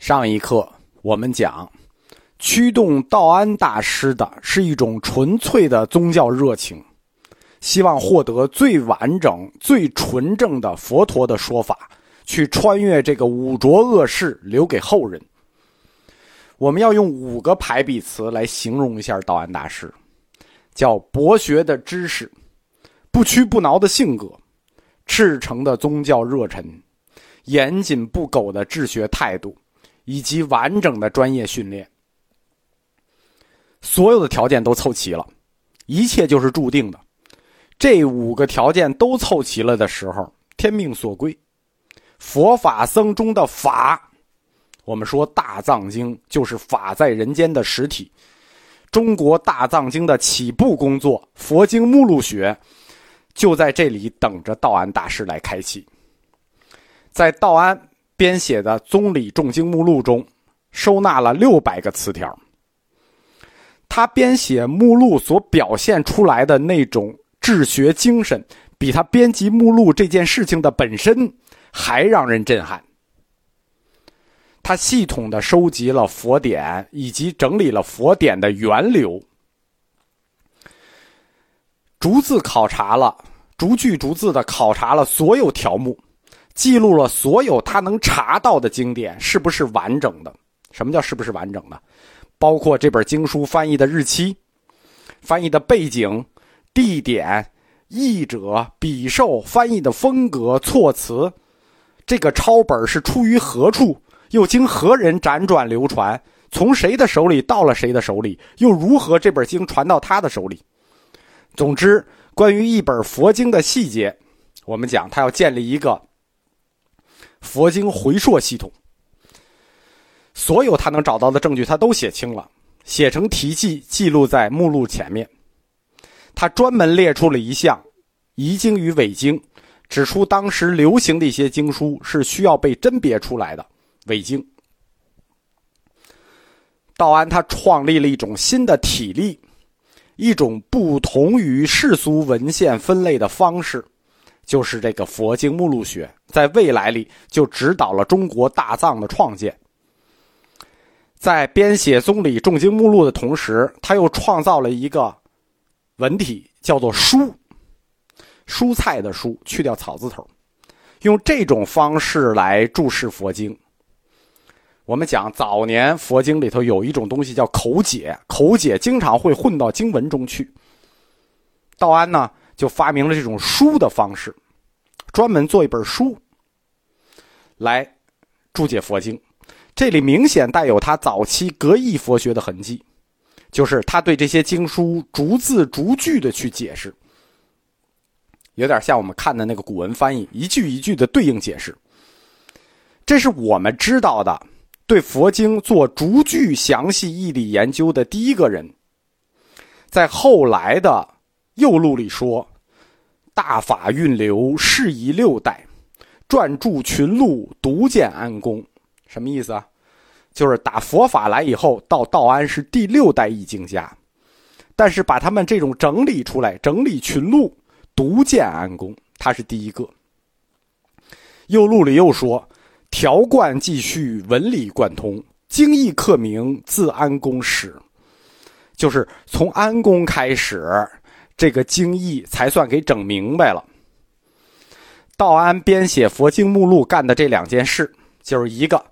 上一课我们讲，驱动道安大师的是一种纯粹的宗教热情，希望获得最完整、最纯正的佛陀的说法，去穿越这个五浊恶世，留给后人。我们要用五个排比词来形容一下道安大师，叫博学的知识、不屈不挠的性格、赤诚的宗教热忱、严谨不苟的治学态度。以及完整的专业训练，所有的条件都凑齐了，一切就是注定的。这五个条件都凑齐了的时候，天命所归。佛法僧中的法，我们说大藏经就是法在人间的实体。中国大藏经的起步工作，佛经目录学，就在这里等着道安大师来开启。在道安。编写的《宗理重经目录》中，收纳了六百个词条。他编写目录所表现出来的那种治学精神，比他编辑目录这件事情的本身还让人震撼。他系统的收集了佛典，以及整理了佛典的源流，逐字考察了，逐句逐字的考察了所有条目。记录了所有他能查到的经典是不是完整的？什么叫是不是完整的？包括这本经书翻译的日期、翻译的背景、地点、译者、笔受、翻译的风格、措辞。这个抄本是出于何处？又经何人辗转流传？从谁的手里到了谁的手里？又如何这本经传到他的手里？总之，关于一本佛经的细节，我们讲他要建立一个。佛经回溯系统，所有他能找到的证据，他都写清了，写成题记，记录在目录前面。他专门列出了一项遗经与伪经，指出当时流行的一些经书是需要被甄别出来的伪经。道安他创立了一种新的体例，一种不同于世俗文献分类的方式。就是这个佛经目录学，在未来里就指导了中国大藏的创建。在编写宗理重经目录的同时，他又创造了一个文体，叫做“蔬”，蔬菜的“蔬”，去掉草字头，用这种方式来注释佛经。我们讲早年佛经里头有一种东西叫口解，口解经常会混到经文中去。道安呢？就发明了这种书的方式，专门做一本书来注解佛经。这里明显带有他早期格义佛学的痕迹，就是他对这些经书逐字逐句的去解释，有点像我们看的那个古文翻译，一句一句的对应解释。这是我们知道的对佛经做逐句详细义理研究的第一个人。在后来的右录里说。大法运流，适宜六代，撰著群录，独见安公。什么意思啊？就是打佛法来以后，到道安是第六代译经家，但是把他们这种整理出来，整理群录，独见安公，他是第一个。右录里又说，条贯继续，文理贯通，经义刻名，自安公始，就是从安公开始。这个经义才算给整明白了。道安编写佛经目录干的这两件事，就是一个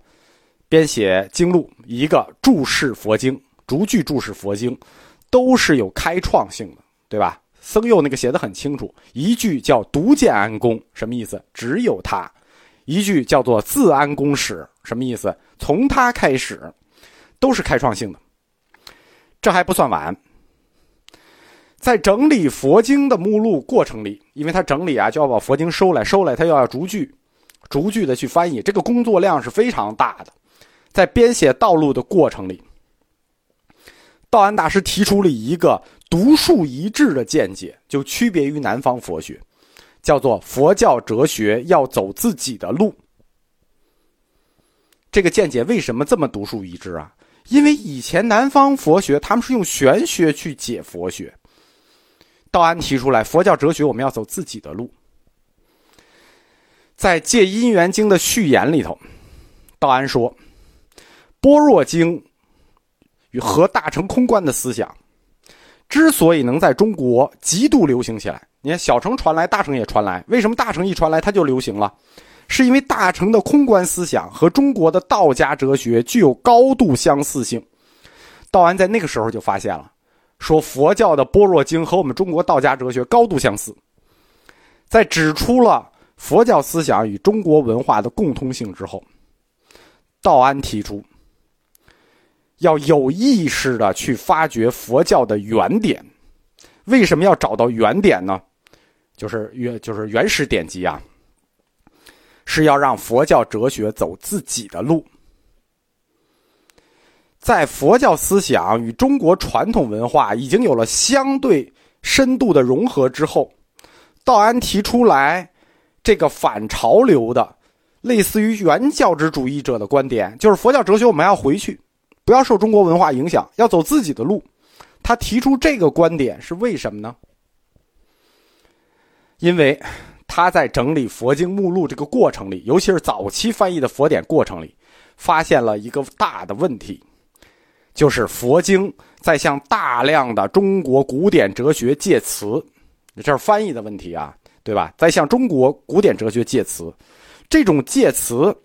编写经录，一个注释佛经，逐句注释佛经，都是有开创性的，对吧？僧佑那个写的很清楚，一句叫“独见安公”，什么意思？只有他；一句叫做“自安公始”，什么意思？从他开始，都是开创性的。这还不算完。在整理佛经的目录过程里，因为他整理啊，就要把佛经收来，收来他又要逐句、逐句的去翻译，这个工作量是非常大的。在编写道路的过程里，道安大师提出了一个独树一帜的见解，就区别于南方佛学，叫做佛教哲学要走自己的路。这个见解为什么这么独树一帜啊？因为以前南方佛学他们是用玄学去解佛学。道安提出来，佛教哲学我们要走自己的路。在《借因缘经》的序言里头，道安说：“般若经与和大乘空观的思想，之所以能在中国极度流行起来，你看小乘传来，大乘也传来。为什么大乘一传来它就流行了？是因为大乘的空观思想和中国的道家哲学具有高度相似性。道安在那个时候就发现了，说佛教的般若经和我们中国道家哲学高度相似，在指出了佛教思想与中国文化的共通性之后，道安提出要有意识的去发掘佛教的原点。为什么要找到原点呢？就是原就是原始典籍啊。是要让佛教哲学走自己的路，在佛教思想与中国传统文化已经有了相对深度的融合之后，道安提出来这个反潮流的、类似于原教旨主义者的观点，就是佛教哲学我们要回去，不要受中国文化影响，要走自己的路。他提出这个观点是为什么呢？因为。他在整理佛经目录这个过程里，尤其是早期翻译的佛典过程里，发现了一个大的问题，就是佛经在向大量的中国古典哲学借词，这是翻译的问题啊，对吧？在向中国古典哲学借词，这种借词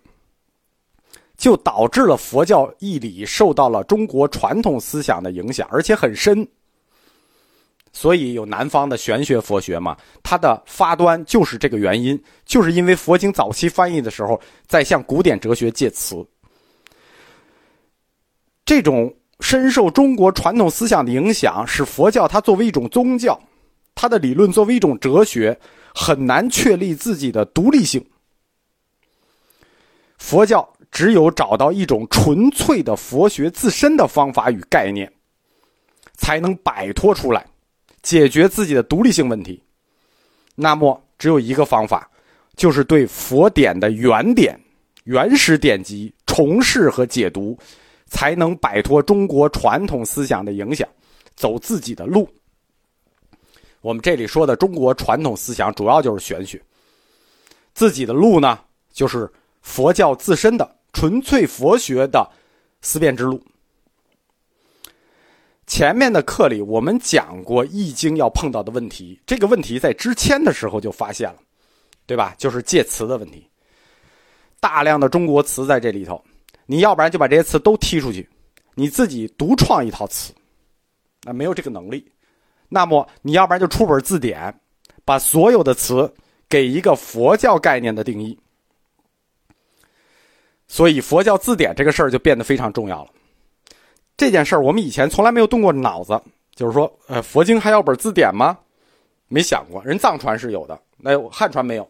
就导致了佛教义理受到了中国传统思想的影响，而且很深。所以有南方的玄学佛学嘛，它的发端就是这个原因，就是因为佛经早期翻译的时候在向古典哲学借词。这种深受中国传统思想的影响，使佛教它作为一种宗教，它的理论作为一种哲学，很难确立自己的独立性。佛教只有找到一种纯粹的佛学自身的方法与概念，才能摆脱出来。解决自己的独立性问题，那么只有一个方法，就是对佛典的原点、原始典籍重释和解读，才能摆脱中国传统思想的影响，走自己的路。我们这里说的中国传统思想，主要就是玄学。自己的路呢，就是佛教自身的纯粹佛学的思辨之路。前面的课里，我们讲过《易经》要碰到的问题。这个问题在之前的时候就发现了，对吧？就是借词的问题。大量的中国词在这里头，你要不然就把这些词都踢出去，你自己独创一套词，那没有这个能力。那么你要不然就出本字典，把所有的词给一个佛教概念的定义。所以佛教字典这个事儿就变得非常重要了。这件事儿我们以前从来没有动过脑子，就是说，呃，佛经还要本字典吗？没想过，人藏传是有的，那汉传没有。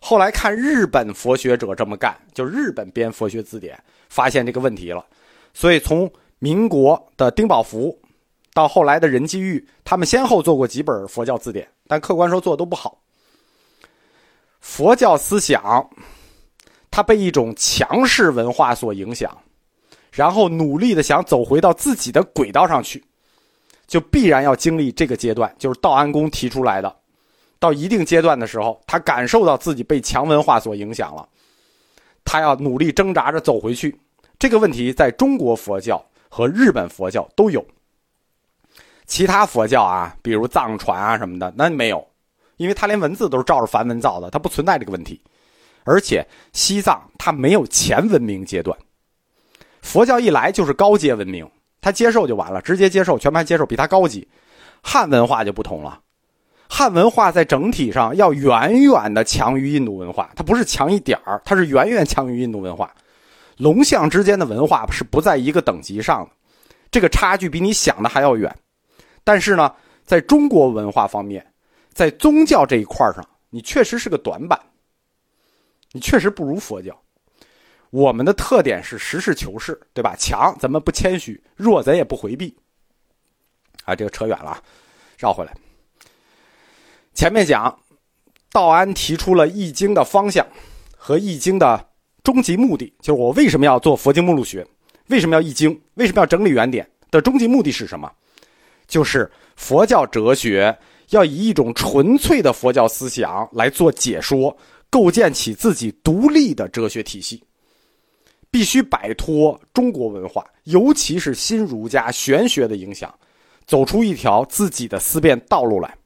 后来看日本佛学者这么干，就日本编佛学字典，发现这个问题了。所以从民国的丁宝福到后来的任继玉，他们先后做过几本佛教字典，但客观说做的都不好。佛教思想，它被一种强势文化所影响。然后努力的想走回到自己的轨道上去，就必然要经历这个阶段，就是道安公提出来的。到一定阶段的时候，他感受到自己被强文化所影响了，他要努力挣扎着走回去。这个问题在中国佛教和日本佛教都有，其他佛教啊，比如藏传啊什么的，那没有，因为他连文字都是照着梵文造的，他不存在这个问题。而且西藏它没有前文明阶段。佛教一来就是高阶文明，他接受就完了，直接接受，全盘接受，比他高级。汉文化就不同了，汉文化在整体上要远远的强于印度文化，它不是强一点儿，它是远远强于印度文化。龙象之间的文化是不在一个等级上的，这个差距比你想的还要远。但是呢，在中国文化方面，在宗教这一块上，你确实是个短板，你确实不如佛教。我们的特点是实事求是，对吧？强咱们不谦虚，弱咱也不回避。啊，这个扯远了，绕回来。前面讲，道安提出了《易经》的方向和《易经》的终极目的，就是我为什么要做佛经目录学，为什么要《易经》，为什么要整理原点的终极目的是什么？就是佛教哲学要以一种纯粹的佛教思想来做解说，构建起自己独立的哲学体系。必须摆脱中国文化，尤其是新儒家玄学的影响，走出一条自己的思辨道路来。